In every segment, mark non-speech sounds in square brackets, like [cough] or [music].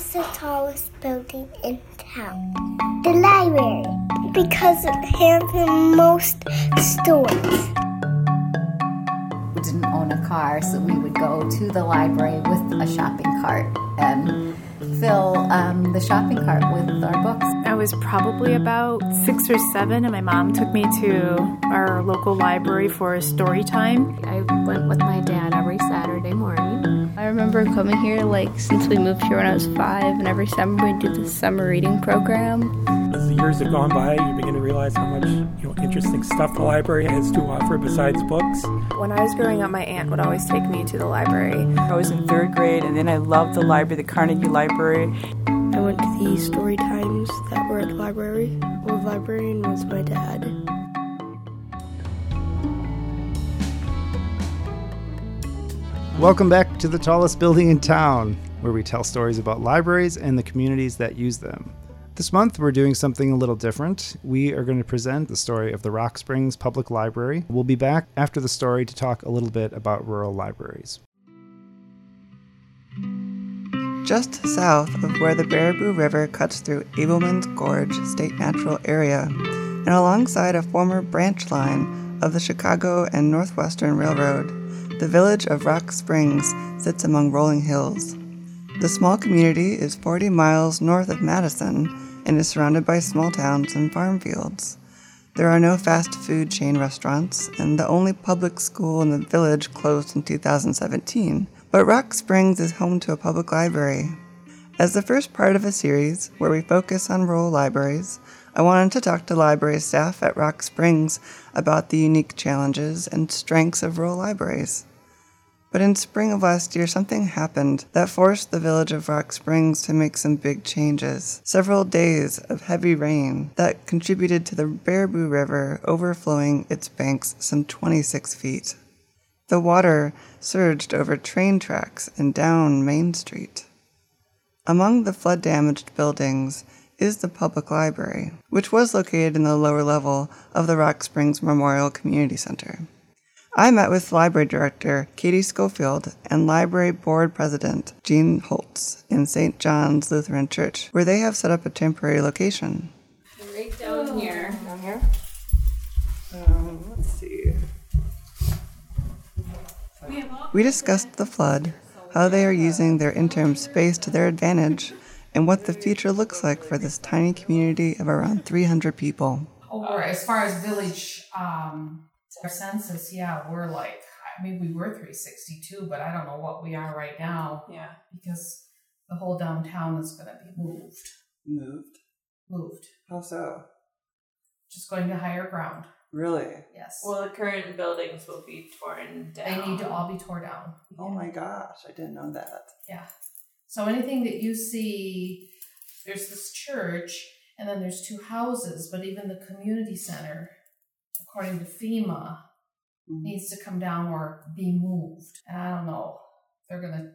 What's the tallest building in town? The library, because it has the most stores. We didn't own a car, so we would go to the library with a shopping cart and fill um, the shopping cart with our books. I was probably about six or seven, and my mom took me to our local library for a story time. I went with my dad every Saturday morning. I remember coming here like since we moved here when I was five, and every summer we do the summer reading program. As the years have gone by, you begin to realize how much you know interesting stuff the library has to offer besides books. When I was growing up, my aunt would always take me to the library. I was in third grade, and then I loved the library, the Carnegie Library. I went to the story times that were at the library. The librarian was my dad. Welcome back to the tallest building in town, where we tell stories about libraries and the communities that use them. This month, we're doing something a little different. We are going to present the story of the Rock Springs Public Library. We'll be back after the story to talk a little bit about rural libraries. Just south of where the Baraboo River cuts through Abelmann's Gorge State Natural Area, and alongside a former branch line of the Chicago and Northwestern Railroad, the village of Rock Springs sits among rolling hills. The small community is 40 miles north of Madison and is surrounded by small towns and farm fields. There are no fast food chain restaurants, and the only public school in the village closed in 2017. But Rock Springs is home to a public library. As the first part of a series where we focus on rural libraries, I wanted to talk to library staff at Rock Springs about the unique challenges and strengths of rural libraries. But in spring of last year, something happened that forced the village of Rock Springs to make some big changes. Several days of heavy rain that contributed to the Baraboo River overflowing its banks some 26 feet. The water surged over train tracks and down Main Street. Among the flood damaged buildings is the public library, which was located in the lower level of the Rock Springs Memorial Community Center. I met with Library Director Katie Schofield and Library Board President Jean Holtz in St. John's Lutheran Church, where they have set up a temporary location. Right down here. Down here? Um, let's see. We discussed the flood, how they are using their interim space to their advantage, and what the future looks like for this tiny community of around 300 people. Or as far as village um, our census, yeah, we're like, I mean, we were 362, but I don't know what we are right now Yeah. because the whole downtown is going to be moved. Moved? Moved. How so? Just going to higher ground. Really? Yes. Well, the current buildings will be torn down. they need to all be tore down. Oh my gosh, I didn't know that. Yeah. So anything that you see, there's this church and then there's two houses, but even the community center, according to FEMA, Mhm. needs to come down or be moved. And I don't know. They're gonna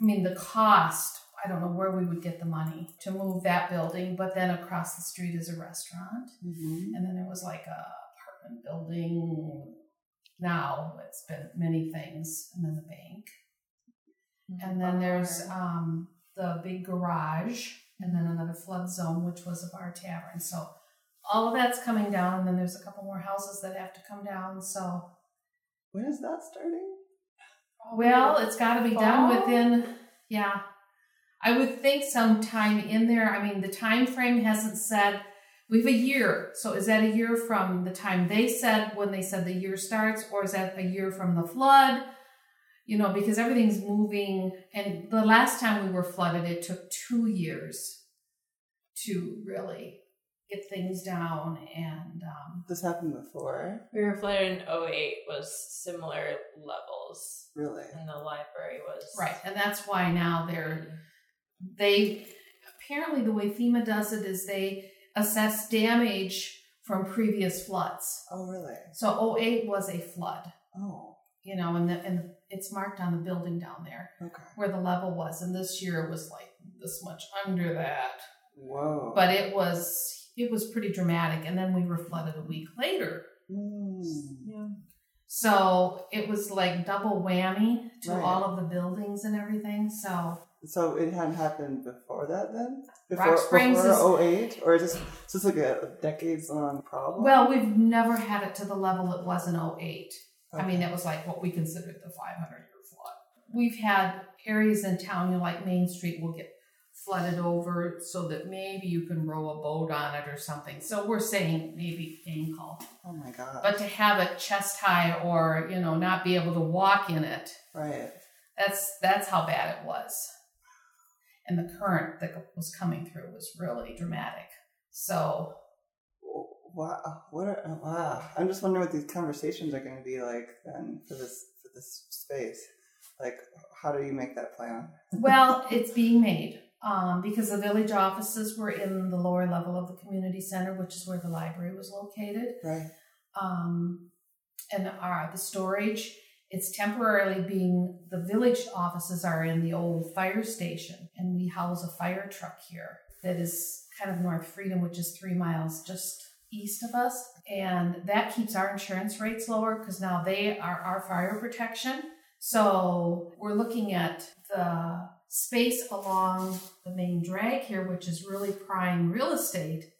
I mean the cost, I don't know where we would get the money to move that building, but then across the street is a restaurant. Mhm. And then there was like a apartment building. Now it's been many things, and then the bank. And then there's um, the big garage, and then another flood zone, which was a bar tavern. So all of that's coming down, and then there's a couple more houses that have to come down. So When is that starting? well, it's got to be done within yeah. I would think sometime in there. I mean, the time frame hasn't said. We have a year. So is that a year from the time they said when they said the year starts, or is that a year from the flood? You know, because everything's moving. And the last time we were flooded, it took two years to really get things down. And um, This happened before? We were flooded in 08 was similar levels, Really? and the library was Right, and that's why now they're they apparently the way FEMA does it is they assess damage from previous floods. Oh, really? So 08 was a flood, Oh, you know, and the, and it's marked on the building down there okay. where the level was, and this year it was like this much under that. Whoa. But it was it was pretty dramatic, and then we were flooded a week later. Mm. Yeah. So it was like double whammy to Right. all of the buildings and everything. So So it hadn't happened before that then? Rock Before, Springs before is- 08? Or is this, is this like a decades long problem? Well, we've never had it to the level it was in 08. I mean, it was like what we considered the 500 year flood. We've had areas in town, you know, like Main Street will get flooded over so that maybe you can row a boat on it or something. So we're saying maybe ankle. oh my god. But to have it chest high or, you know, not be able to walk in it, right. that's that's how bad it was. And the current that was coming through was really dramatic. So Wow. Uh, what are, uh, wow. I'm just wondering what these conversations are going to be like then for this for this space. Like, how do you make that plan? [laughs] well, it's being made um, because the village offices were in the lower level of the community center, which is where the library was located. Right. Um, and our the storage, it's temporarily being the village offices are in the old fire station, and we house a fire truck here that is kind of North Freedom, which is three miles just east of us, and that keeps our insurance rates lower because now they are our fire protection. So we're looking at the space along the main drag here, which is really prime real estate,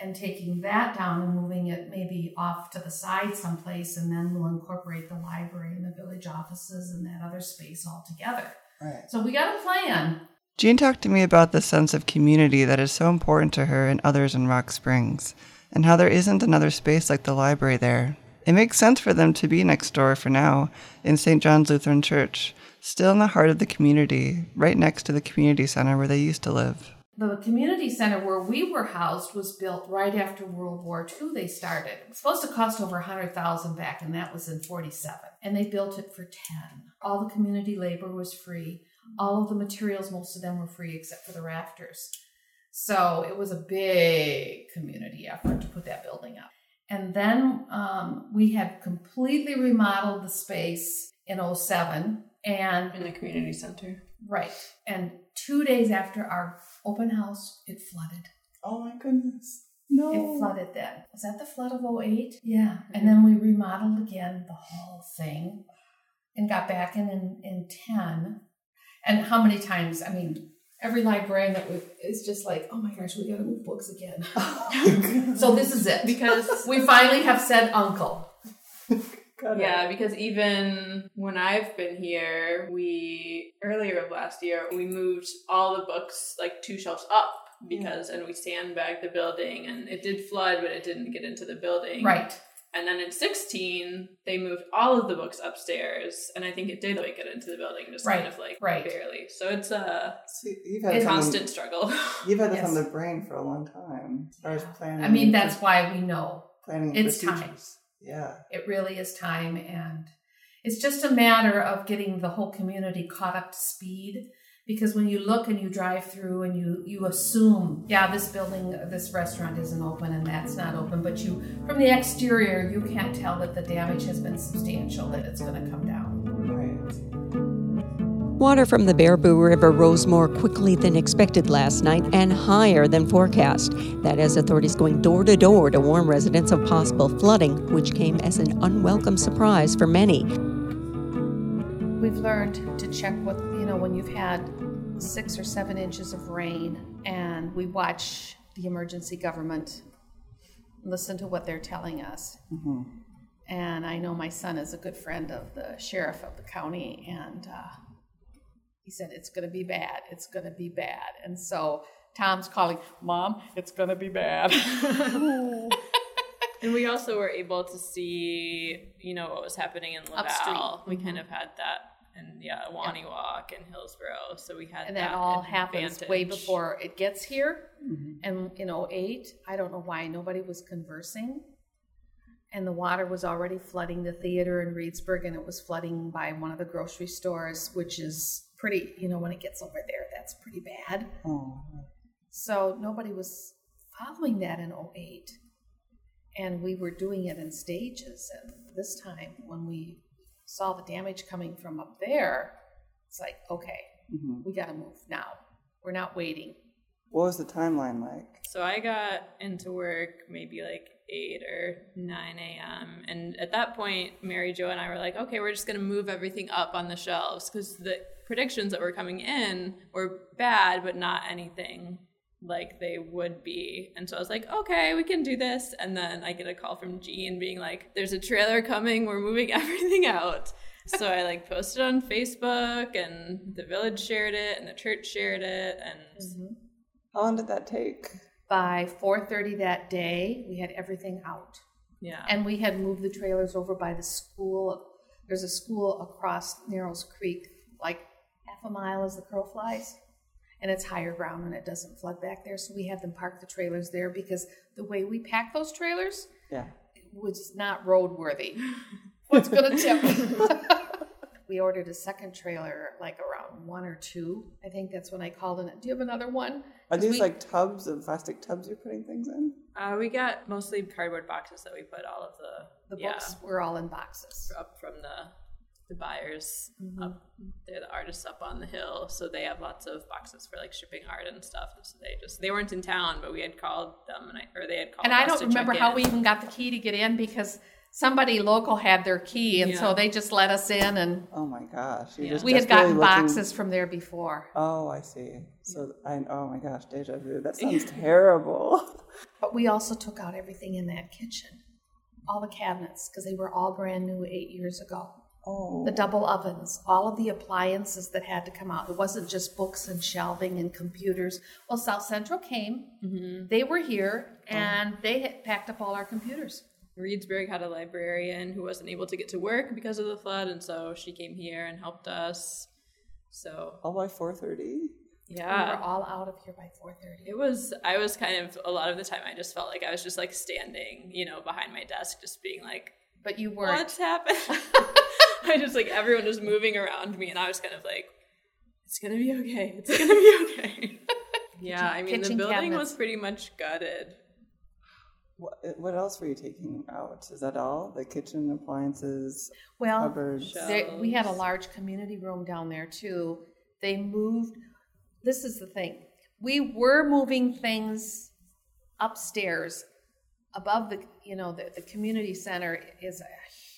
and taking that down and moving it maybe off to the side someplace, and then we'll incorporate the library and the village offices and that other space all together. Right. So we got a plan. Jean talked to me about the sense of community that is so important to her and others in Rock Springs, and how there isn't another space like the library there. It makes sense for them to be next door for now in St. John's Lutheran Church, still in the heart of the community, right next to the community center where they used to live. The community center where we were housed was built right after World War II. They started. It was supposed to cost over a hundred thousand back, and that was in '47. And they built it for ten. All the community labor was free. All of the materials, most of them were free except for the rafters. So it was a big community effort to put that building up. And then um, we had completely remodeled the space in 07 and in the community center. Right. And two days after our open house, it flooded. Oh my goodness. No. It flooded then. Was that the flood of 08? Yeah. And then we remodeled again the whole thing and got back in in, in 10. And how many times? I mean, every librarian that we, is just like, oh my gosh, we got to move books again. [laughs] Oh so this is it. Because we finally have said uncle. [laughs] Yeah, because even when I've been here, we earlier of last year we moved all the books like two shelves up mm. because and we sandbagged the building and it did flood but it didn't get into the building. Right. And then in 16, they moved all of the books upstairs, and I think it did like get into the building, just Right, kind of like right. barely. So it's uh, a See, you've had It's this the- constant struggle. [laughs] You've had this Yes. on the brain for a long time, as far as planning. I mean, that's why we know planning it's procedures. time. Yeah. It really is time, and it's just a matter of getting the whole community caught up to speed. Because when you look and you drive through and you you assume, yeah, this building, this restaurant isn't open and that's not open, but you from the exterior you can't tell that the damage has been substantial, that it's going to come down. Water from the Baraboo River rose more quickly than expected last night and higher than forecast. That has authorities going door to door to warn residents of possible flooding, which came as an unwelcome surprise for many. We've learned to check what, you know, when you've had six or seven inches of rain and we watch the emergency government listen to what they're telling us. Mm-hmm. And I know my son is a good friend of the sheriff of the county, and uh, he said, It's going to be bad. It's going to be bad. And so Tom's calling, Mom, it's going to be bad. [laughs] And we also were able to see, you know, what was happening in La Valle. Upstream. We mm-hmm. kind of had that, and yeah, Wonewoc and Hillsboro. So we had and that, that all happens way before it gets here. Mm-hmm. And in 08, I don't know why nobody was conversing. And the water was already flooding the theater in Reedsburg, and it was flooding by one of the grocery stores, which is pretty, you know, when it gets over there, that's pretty bad. Oh. So nobody was following that in 08. And we were doing it in stages. And this time, when we saw the damage coming from up there, it's like, okay, Mhm. we got to move now. We're not waiting. What was the timeline like? So I got into work maybe like 8 or 9 a.m. And at that point, Mary Jo and I were like, okay, we're just going to move everything up on the shelves because the predictions that were coming in were bad, but not anything like they would be. And so I was like, okay, we can do this. And then I get a call from Jean being like, there's a trailer coming, we're moving [laughs] everything out. so I like posted on Facebook and the village shared it and the church shared it and mm-hmm. how long did that take? By 4:30 that day, we had everything out. Yeah. And we had moved the trailers over by the school. There's a school across Narrows Creek, like half a mile as the crow flies and it's higher ground and it doesn't flood back there. So we had them park the trailers there because the way we pack those trailers yeah. was not roadworthy. [laughs] What's going to tip? [laughs] we ordered a second trailer like around one or two. I think that's when I called in. Do you have another one? Are these we, like tubs of plastic tubs you're putting things in? Uh, we got mostly cardboard boxes that we put all of the the books yeah, were all in boxes up from the the buyers mm-hmm. up they're the artists up on the hill so they have lots of boxes for like shipping art and stuff so they just they weren't in town but we had called them and I, or they had called and i don't remember how in. we even got the key to get in because somebody local had their key and yeah. so they just let us in and oh my gosh yeah. we had gotten looking... boxes from there before oh i see so i oh my gosh deja vu that [laughs] sounds terrible but we also took out everything in that kitchen all the cabinets because they were all brand new eight years ago Oh. The double ovens, all of the appliances that had to come out. It wasn't just books and shelving and computers. Well, South Central came. Mm-hmm. They were here and oh. they had packed up all our computers. Reedsburg had a librarian who wasn't able to get to work because of the flood, and so she came here and helped us. So all by four thirty. Yeah, we were all out of here by four thirty. It was. I was kind of a lot of the time. I just felt like I was just like standing, you know, behind my desk, just being like, "But you weren't. What's happened?" [laughs] [laughs] I just like everyone was moving around me, and I was kind of like, "It's gonna be okay. It's gonna be okay." [laughs] yeah, I mean the building cabinets. was pretty much gutted. What, uh, what else were you taking out? Is that all? The kitchen appliances, well, cupboards. They, we had a large community room down there too. They moved. This is the thing. We were moving things upstairs above the you know the, the community center is a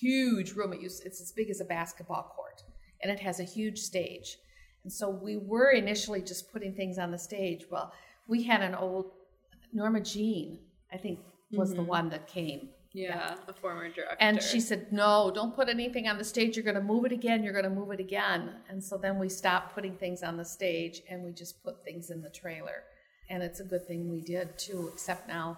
huge room. It used, it's as big as a basketball court, and it has a huge stage. And so we were initially just putting things on the stage. Well, we had an old Norma Jean, I think, was mm-hmm. the one that came. Yeah, yeah, a former director. And she said, "No, don't put anything on the stage. You're going to move it again. You're going to move it again." And so then we stopped putting things on the stage, and we just put things in the trailer. And it's a good thing we did too. Except now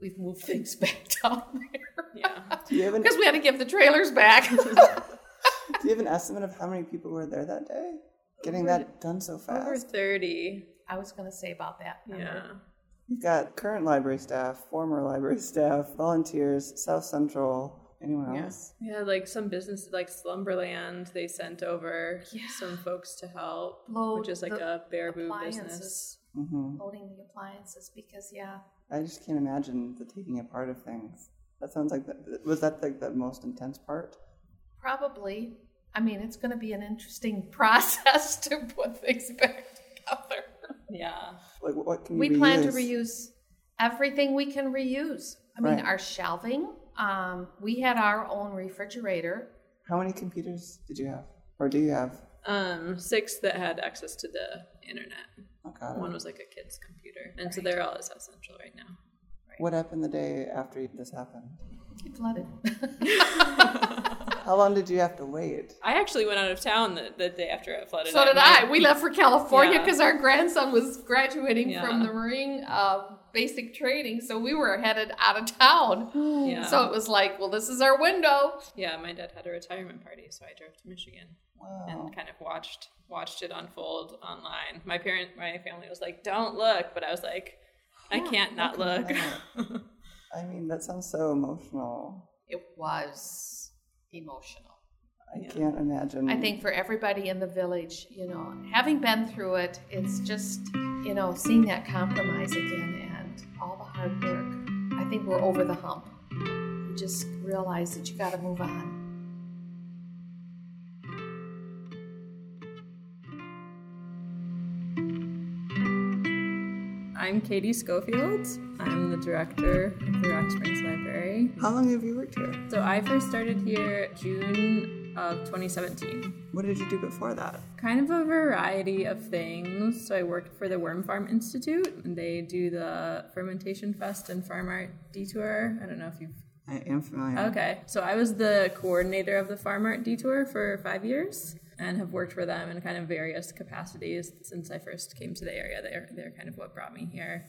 we've moved things [laughs] back down there. Yeah. Because [laughs] we had to give the trailers back. [laughs] Do you have an estimate of how many people were there that day? Getting over, that done so fast? Over 30. I was going to say about that. Number. Yeah. You've got current library staff, former library staff, volunteers, South Central. Anyone else? Yeah, yeah like some businesses like Slumberland, they sent over yeah. some folks to help, Load which is like a Baraboo business. Mm-hmm. Loading the appliances because, yeah, I just can't imagine the taking apart of things. That sounds like that. Was that like the most intense part? Probably. I mean, it's going to be an interesting [laughs] process to put things back together. Yeah. Like, what can we reuse? plan to reuse everything we can reuse. I mean, right. our shelving. Um, we had our own refrigerator. How many computers did you have, or do you have? Um, six that had access to the internet. Okay. One was like a kid's computer, and right. so they're all at South Central right now. Right. What happened the day after this happened? It flooded. [laughs] How long did you have to wait? I actually went out of town the, the day after it flooded. So did I. We left for California because yeah. our grandson was graduating yeah. from the Marine uh, basic training, so we were headed out of town. [gasps] Yeah. So it was like, well, this is our window. Yeah, my dad had a retirement party, so I drove to Michigan wow. and kind of watched watched it unfold online. My parent, my family was like, "Don't look," but I was like, "I yeah, can't not look." [laughs] I mean, that sounds so emotional. It was emotional. I yeah. can't imagine. I think for everybody in the village, you know, having been through it, it's just, you know, seeing that compromise again and all the hard work. I think we're over the hump. You just realize that you got to move on. I'm Katie Schofield. I'm the director of the Rock Springs Library. How long have you worked here? So I first started here June of 2017. What did you do before that? Kind of a variety of things. So I worked for the Worm Farm Institute, and they do the Fermentation Fest and Farm Art Detour. I don't know if you've I am familiar. Okay. So I was the coordinator of the Farm Art Detour for five years and have worked for them in kind of various capacities since I first came to the area. They're, they're kind of what brought me here.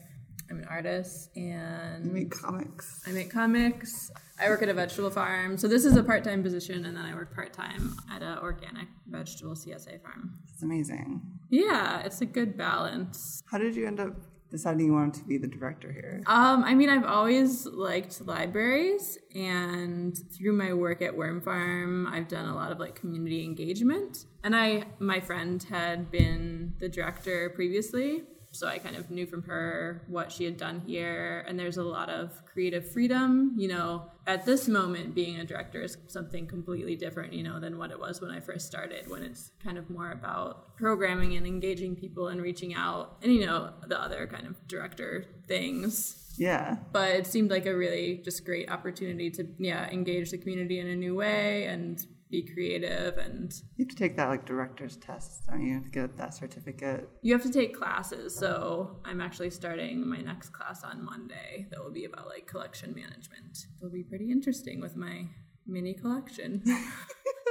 I'm an artist and You make comics. I make comics. I work at a vegetable farm. So this is a part-time position and then I work part-time at an organic vegetable CSA farm. It's amazing. Yeah, it's a good balance. How did you end up deciding you wanted to be the director here? Um, I mean, I've always liked libraries, and through my work at Worm Farm, I've done a lot of like community engagement. And I, my friend had been the director previously, so I kind of knew from her what she had done here. And there's a lot of creative freedom. You know, at this moment, being a director is something completely different, you know, than what it was when I first started, when it's kind of more about programming and engaging people and reaching out and, you know, the other kind of director things. Yeah. But it seemed like a really just great opportunity to, yeah, engage the community in a new way and be creative and You have to take that like director's test, don't you, to get that certificate? you have to take classes so i'm actually starting my next class on monday that will be about like collection management it'll be pretty interesting with my mini collection [laughs]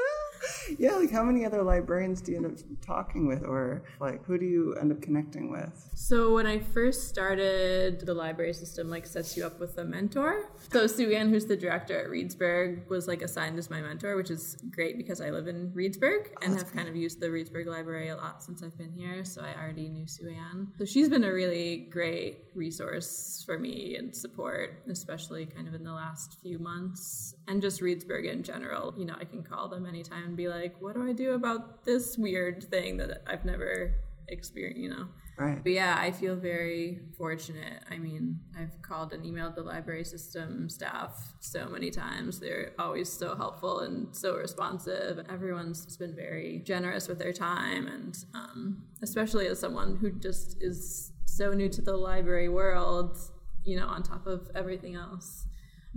[laughs] Yeah, like how many other librarians do you end up talking with, or like who do you end up connecting with? so when i first started the library system like sets you up with a mentor. So sue ann who's the director at reedsburg was like assigned as my mentor which is great because i live in reedsburg oh, and have kind of used the reedsburg library a lot since i've been here so i already knew sue ann. So she's been a really great resource for me and support especially kind of in the last few months and just reedsburg in general you know i can call them anytime and be like what do i do about this weird thing that i've never experienced you know Right. but yeah, I feel very fortunate. I mean, I've called and emailed the library system staff so many times. They're always so helpful and so responsive. Everyone's been very generous with their time, and um, especially as someone who just is so new to the library world, you know, on top of everything else,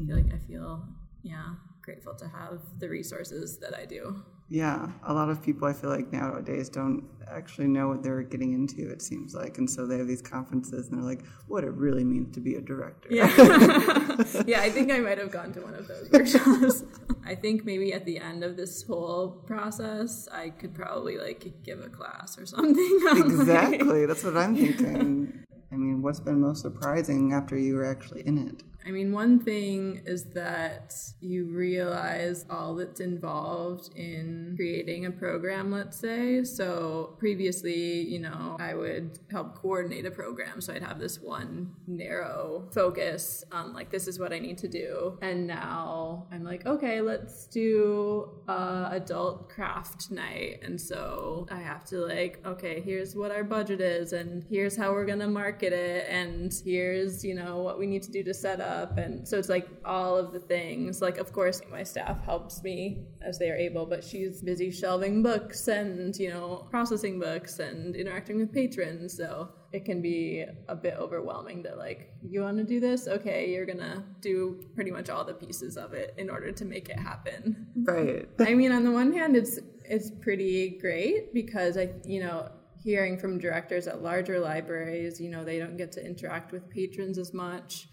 I feel like I feel, yeah, grateful to have the resources that I do. Yeah, a lot of people I feel like nowadays don't actually know what they're getting into, it seems like. And so they have these conferences and they're like, what it really means to be a director. Yeah. [laughs] yeah, I think I might have gone to one of those workshops. [laughs] I think maybe at the end of this whole process, I could probably like give a class or something. [laughs] on, like- exactly. That's what I'm thinking. I mean, what's been most surprising after you were actually in it? I mean, one thing is that you realize all that's involved in creating a program, let's say. So previously, you know, I would help coordinate a program. So I'd have this one narrow focus on like, this is what I need to do. And now I'm like, okay, let's do a adult craft night. And so I have to like, okay, here's what our budget is and here's how we're going to market it. And here's, you know, what we need to do to set up and so it's like all of the things. Like of course my staff helps me as they are able but she's busy shelving books and you know processing books and interacting with patrons so it can be a bit overwhelming that like you want to do this? Okay you're gonna do pretty much all the pieces of it in order to make it happen. Right. i mean on the one hand it's it's pretty great because i you know hearing from directors at larger libraries you know they don't get to interact with patrons as much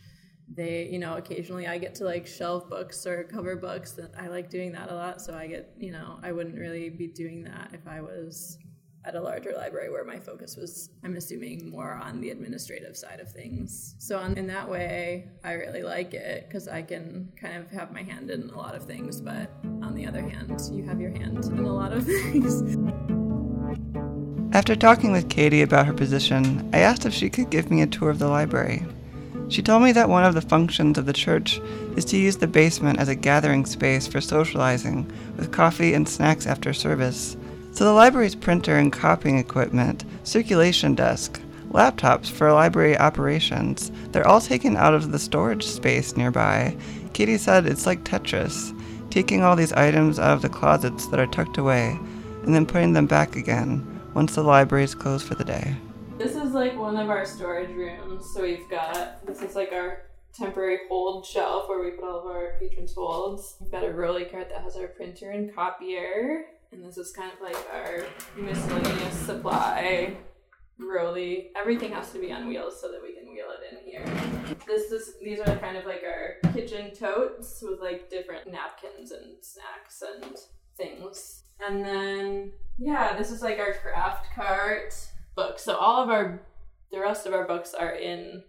they you know occasionally i get to like shelf books or cover books and i like doing that a lot so i get you know i wouldn't really be doing that if i was at a larger library where my focus was i'm assuming more on the administrative side of things so on, in that way i really like it because i can kind of have my hand in a lot of things but on the other hand you have your hand in a lot of [laughs] things After talking with Katie about her position, I asked if she could give me a tour of the library. She told me that one of the functions of the church is to use the basement as a gathering space for socializing, with coffee and snacks after service. So the library's printer and copying equipment, circulation desk, laptops for library operations, they're all taken out of the storage space nearby. Katie said it's like Tetris, taking all these items out of the closets that are tucked away, and then putting them back again once the library is closed for the day. This is like one of our storage rooms. So we've got this is like our temporary hold shelf where we put all of our patrons' holds. We've got a rolly cart that has our printer and copier. And this is kind of like our miscellaneous supply rolly. Everything has to be on wheels so that we can wheel it in here. This is these are kind of like our kitchen totes with like different napkins and snacks and things. And then yeah, this is like our craft cart book. So all of our the rest of our books are in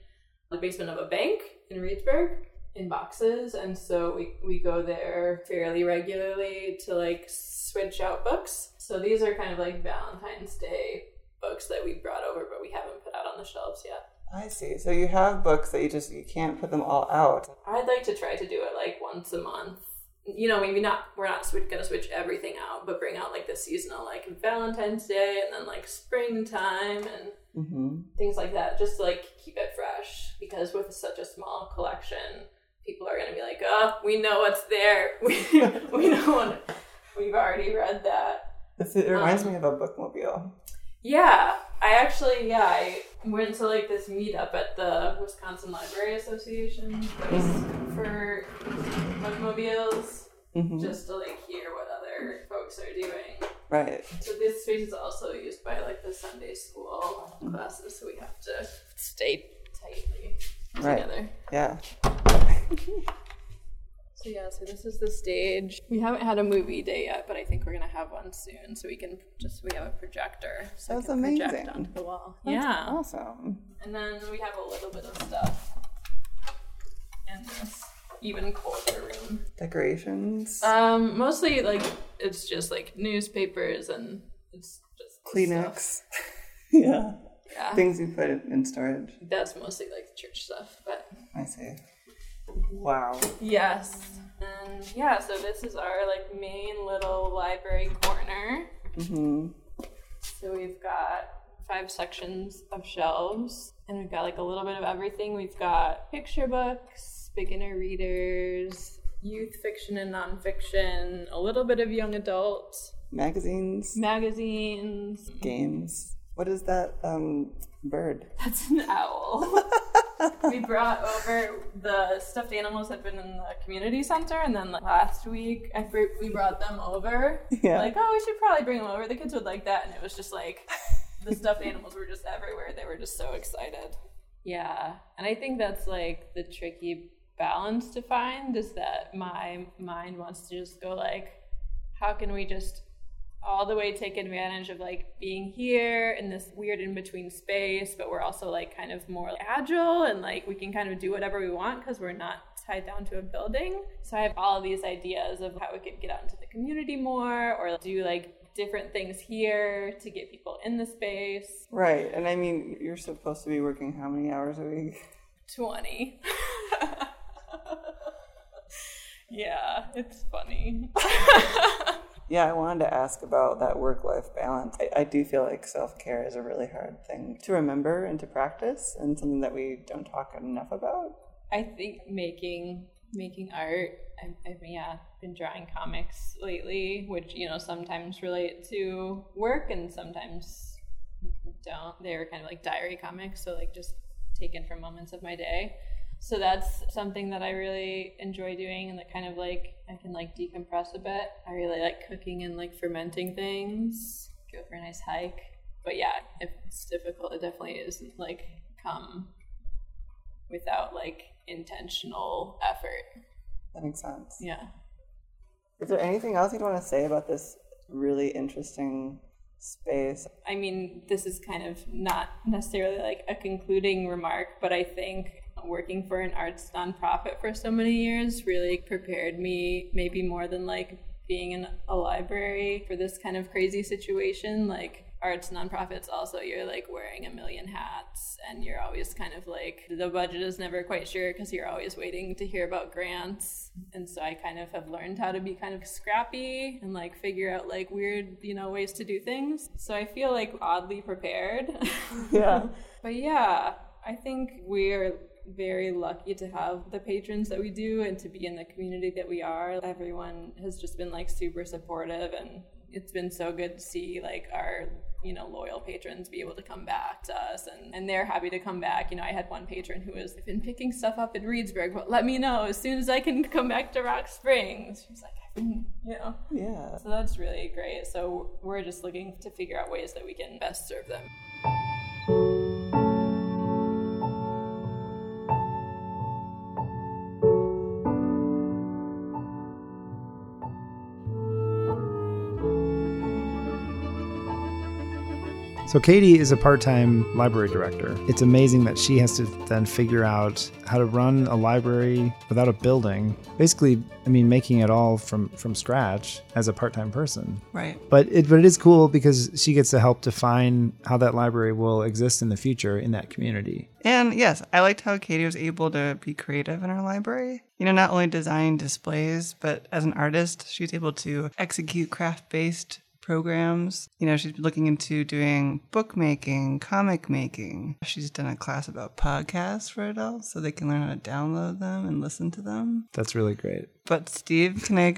the basement of a bank in Reedsburg in boxes and so we, we go there fairly regularly to like switch out books so these are kind of like valentine's day books that we brought over but we haven't put out on the shelves yet I see. So you have books that you just you can't put them all out. i'd like to try to do it like once a month you know maybe not we're not switch, gonna switch everything out but bring out like the seasonal like valentine's day and then like springtime and Mm-hmm. things like that just to like keep it fresh because with such a small collection people are going to be like oh we know what's there [laughs] we, we know what, we've already read that It's, it reminds Um, me of a bookmobile. Yeah i actually yeah i went to like this meetup at the wisconsin library association place for bookmobiles Mhm. just to like hear what other folks are doing Right. so this space is also used by like the Sunday school classes, so we have to stay tightly Right. together. Yeah. [laughs] So yeah, so this is the stage. We haven't had a movie day yet, but I think we're gonna have one soon. So we can just we have a projector, so That's can project amazing. onto the wall. That's yeah, Awesome. and then we have a little bit of stuff in this even colder room. Decorations. Um, mostly like it's just like newspapers and it's just Kleenex. [laughs] yeah. Yeah. Things you put in storage. That's mostly like church stuff, but I see. Wow. yes. And yeah, so this is our like main little library corner. Mm-hmm. So we've got five sections of shelves, and we've got like a little bit of everything. We've got picture books, beginner readers, youth fiction and nonfiction, a little bit of young adult, Magazines. magazines. Games. What is that um, bird? That's an owl. [laughs] we brought over the stuffed animals that had been in the community center, and then like, last week I br- we brought them over. Yeah. Like, oh, we should probably bring them over. The kids would like that, and it was just like the [laughs] stuffed animals were just everywhere. They were just so excited. Yeah, and I think that's like the tricky balance to find is that my mind wants to just go like, how can we just all the way take advantage of like being here in this weird in between space, but we're also like kind of more agile and like we can kind of do whatever we want because we're not tied down to a building. So I have all of these ideas of how we could get out into the community more or do like different things here to get people in the space. Right. And I mean, you're supposed to be working how many hours a week? 20. [laughs] yeah, it's funny. [laughs] Yeah, I wanted to ask about that work life balance. I, I do feel like self care is a really hard thing to remember and to practice, and something that we don't talk enough about. I think making making art. I, I've yeah been drawing comics lately, which you know sometimes relate to work and sometimes don't. They're kind of like diary comics, so like just taken from moments of my day. So that's something that I really enjoy doing, and that kind of like I can like decompress a bit. I really like cooking and like fermenting things. Go for a nice hike. But yeah, if it's difficult, it definitely isn't like come without like intentional effort. That makes sense. Yeah. Is there anything else you'd want to say about this really interesting space? I mean, this is kind of not necessarily like a concluding remark, but I think working for an arts nonprofit for so many years really prepared me, maybe more than like being in a library for this kind of crazy situation. Like, arts nonprofits also you're like wearing a million hats and you're always kind of like the budget is never quite sure because you're always waiting to hear about grants and so i kind of have learned how to be kind of scrappy and like figure out like weird you know ways to do things so i feel like oddly prepared Yeah. [laughs] but yeah i think we're very lucky to have the patrons that we do and to be in the community that we are everyone has just been like super supportive and it's been so good to see like our you know, loyal patrons be able to come back to us and, and they're happy to come back. You know, I had one patron who was, I've been picking stuff up in Reedsburg, but let me know as soon as I can come back to Rock Springs. She's like, I've been, you know. Yeah. So that's really great. So we're just looking to figure out ways that we can best serve them. So Katie is a part-time library director. It's amazing that she has to then figure out how to run a library without a building. Basically, I mean, making it all from from scratch as a part-time person. Right. But it but it is cool because she gets to help define how that library will exist in the future in that community. And yes, I liked how Katie was able to be creative in her library. You know, not only design displays, but as an artist, she's able to execute craft based programs. You know, she's looking into doing bookmaking, comic making. She's done a class about podcasts for adults so they can learn how to download them and listen to them. That's really great. But Steve, can I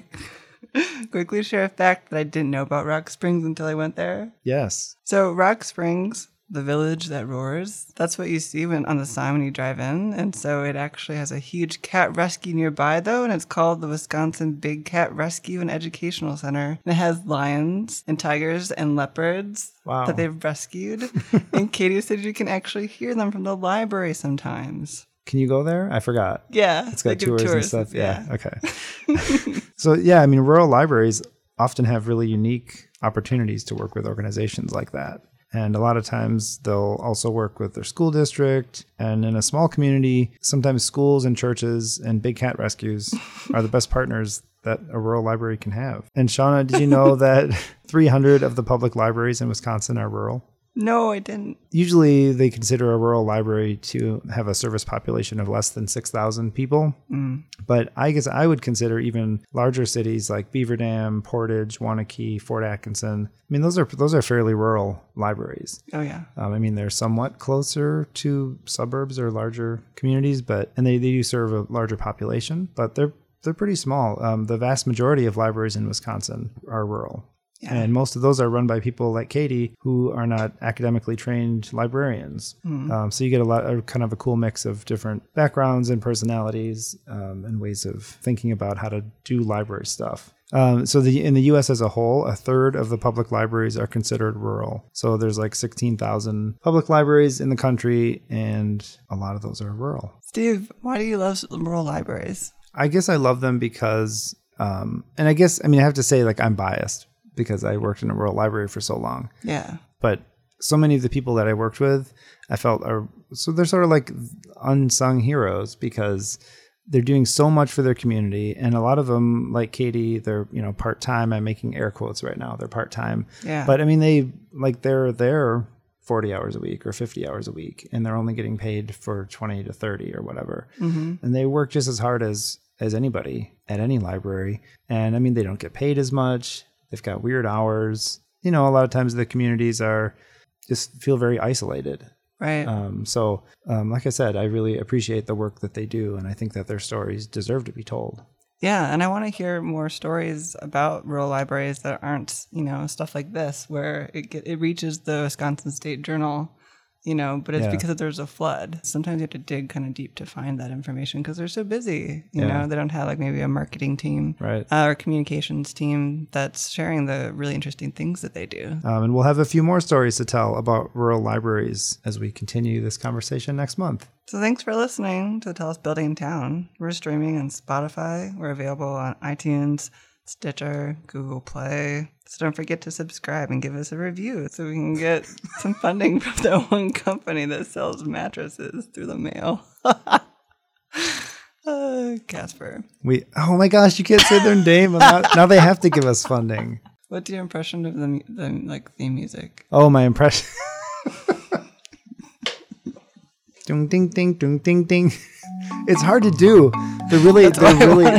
[laughs] quickly share a fact that I didn't know about Rock Springs until I went there? Yes. So Rock Springs the village that roars. That's what you see when on the sign when you drive in. And so it actually has a huge cat rescue nearby though, and it's called the Wisconsin Big Cat Rescue and Educational Center. And it has lions and tigers and leopards wow. that they've rescued. [laughs] and Katie said you can actually hear them from the library sometimes. Can you go there? I forgot. Yeah. It's got tours, tours, and stuff. Yeah. yeah. Okay. [laughs] so yeah, I mean rural libraries often have really unique opportunities to work with organizations like that. And a lot of times they'll also work with their school district. And in a small community, sometimes schools and churches and big cat rescues are the best partners that a rural library can have. And Shauna, did you know [laughs] that 300 of the public libraries in Wisconsin are rural? No, I didn't. Usually they consider a rural library to have a service population of less than 6,000 people. Mm. But I guess I would consider even larger cities like Beaver Dam, Portage, Waunakee, Fort Atkinson. I mean, those are those are fairly rural libraries. Oh yeah. Um, I mean, they're somewhat closer to suburbs or larger communities, but and they, they do serve a larger population, but they're they're pretty small. Um, the vast majority of libraries in Wisconsin are rural. Yeah. And most of those are run by people like Katie who are not academically trained librarians. Mm. Um, so you get a lot of kind of a cool mix of different backgrounds and personalities um, and ways of thinking about how to do library stuff. Um, so the in the U.S. as a whole, a third of the public libraries are considered rural. So there's like 16,000 public libraries in the country, and a lot of those are rural. Steve, why do you love rural libraries? I guess I love them because, um, and I guess I mean I have to say like I'm biased because I worked in a rural library for so long. Yeah. But so many of the people that I worked with, I felt are so they're sort of like unsung heroes because they're doing so much for their community. And a lot of them like Katie they're you know part-time. I'm making air quotes right now. They're part-time. Yeah. But I mean they like they're there 40 hours a week or 50 hours a week and they're only getting paid for 20 to 30 or whatever. Mm-hmm. and they work just as hard as as anybody at any library. And I mean they don't get paid as much They've got weird hours. You know, a lot of times the communities are just feel very isolated. Right. Um, so, um, like I said, I really appreciate the work that they do, and I think that their stories deserve to be told. Yeah, and I want to hear more stories about rural libraries that aren't, you know, stuff like this, where it get, it reaches the Wisconsin State Journal you know, but it's yeah. because there's a flood. Sometimes you have to dig kind of deep to find that information because they're so busy. You yeah. know, they don't have like maybe a marketing team right. Uh, or communications team that's sharing the really interesting things that they do. Um, and we'll have a few more stories to tell about rural libraries as we continue this conversation next month. So thanks for listening to the Tallest Building in Town. We're streaming on Spotify. We're available on iTunes, Stitcher, Google Play. So don't forget to subscribe and give us a review so we can get [laughs] some funding from that [laughs] one company that sells mattresses through the mail. [laughs] uh, Casper. We oh my gosh, you can't say their name. Now, now they have to give us funding. What's your impression of the, the like theme music? Oh, my impression. ding ding ding ding ding ding. It's hard to do. They're really That's they're really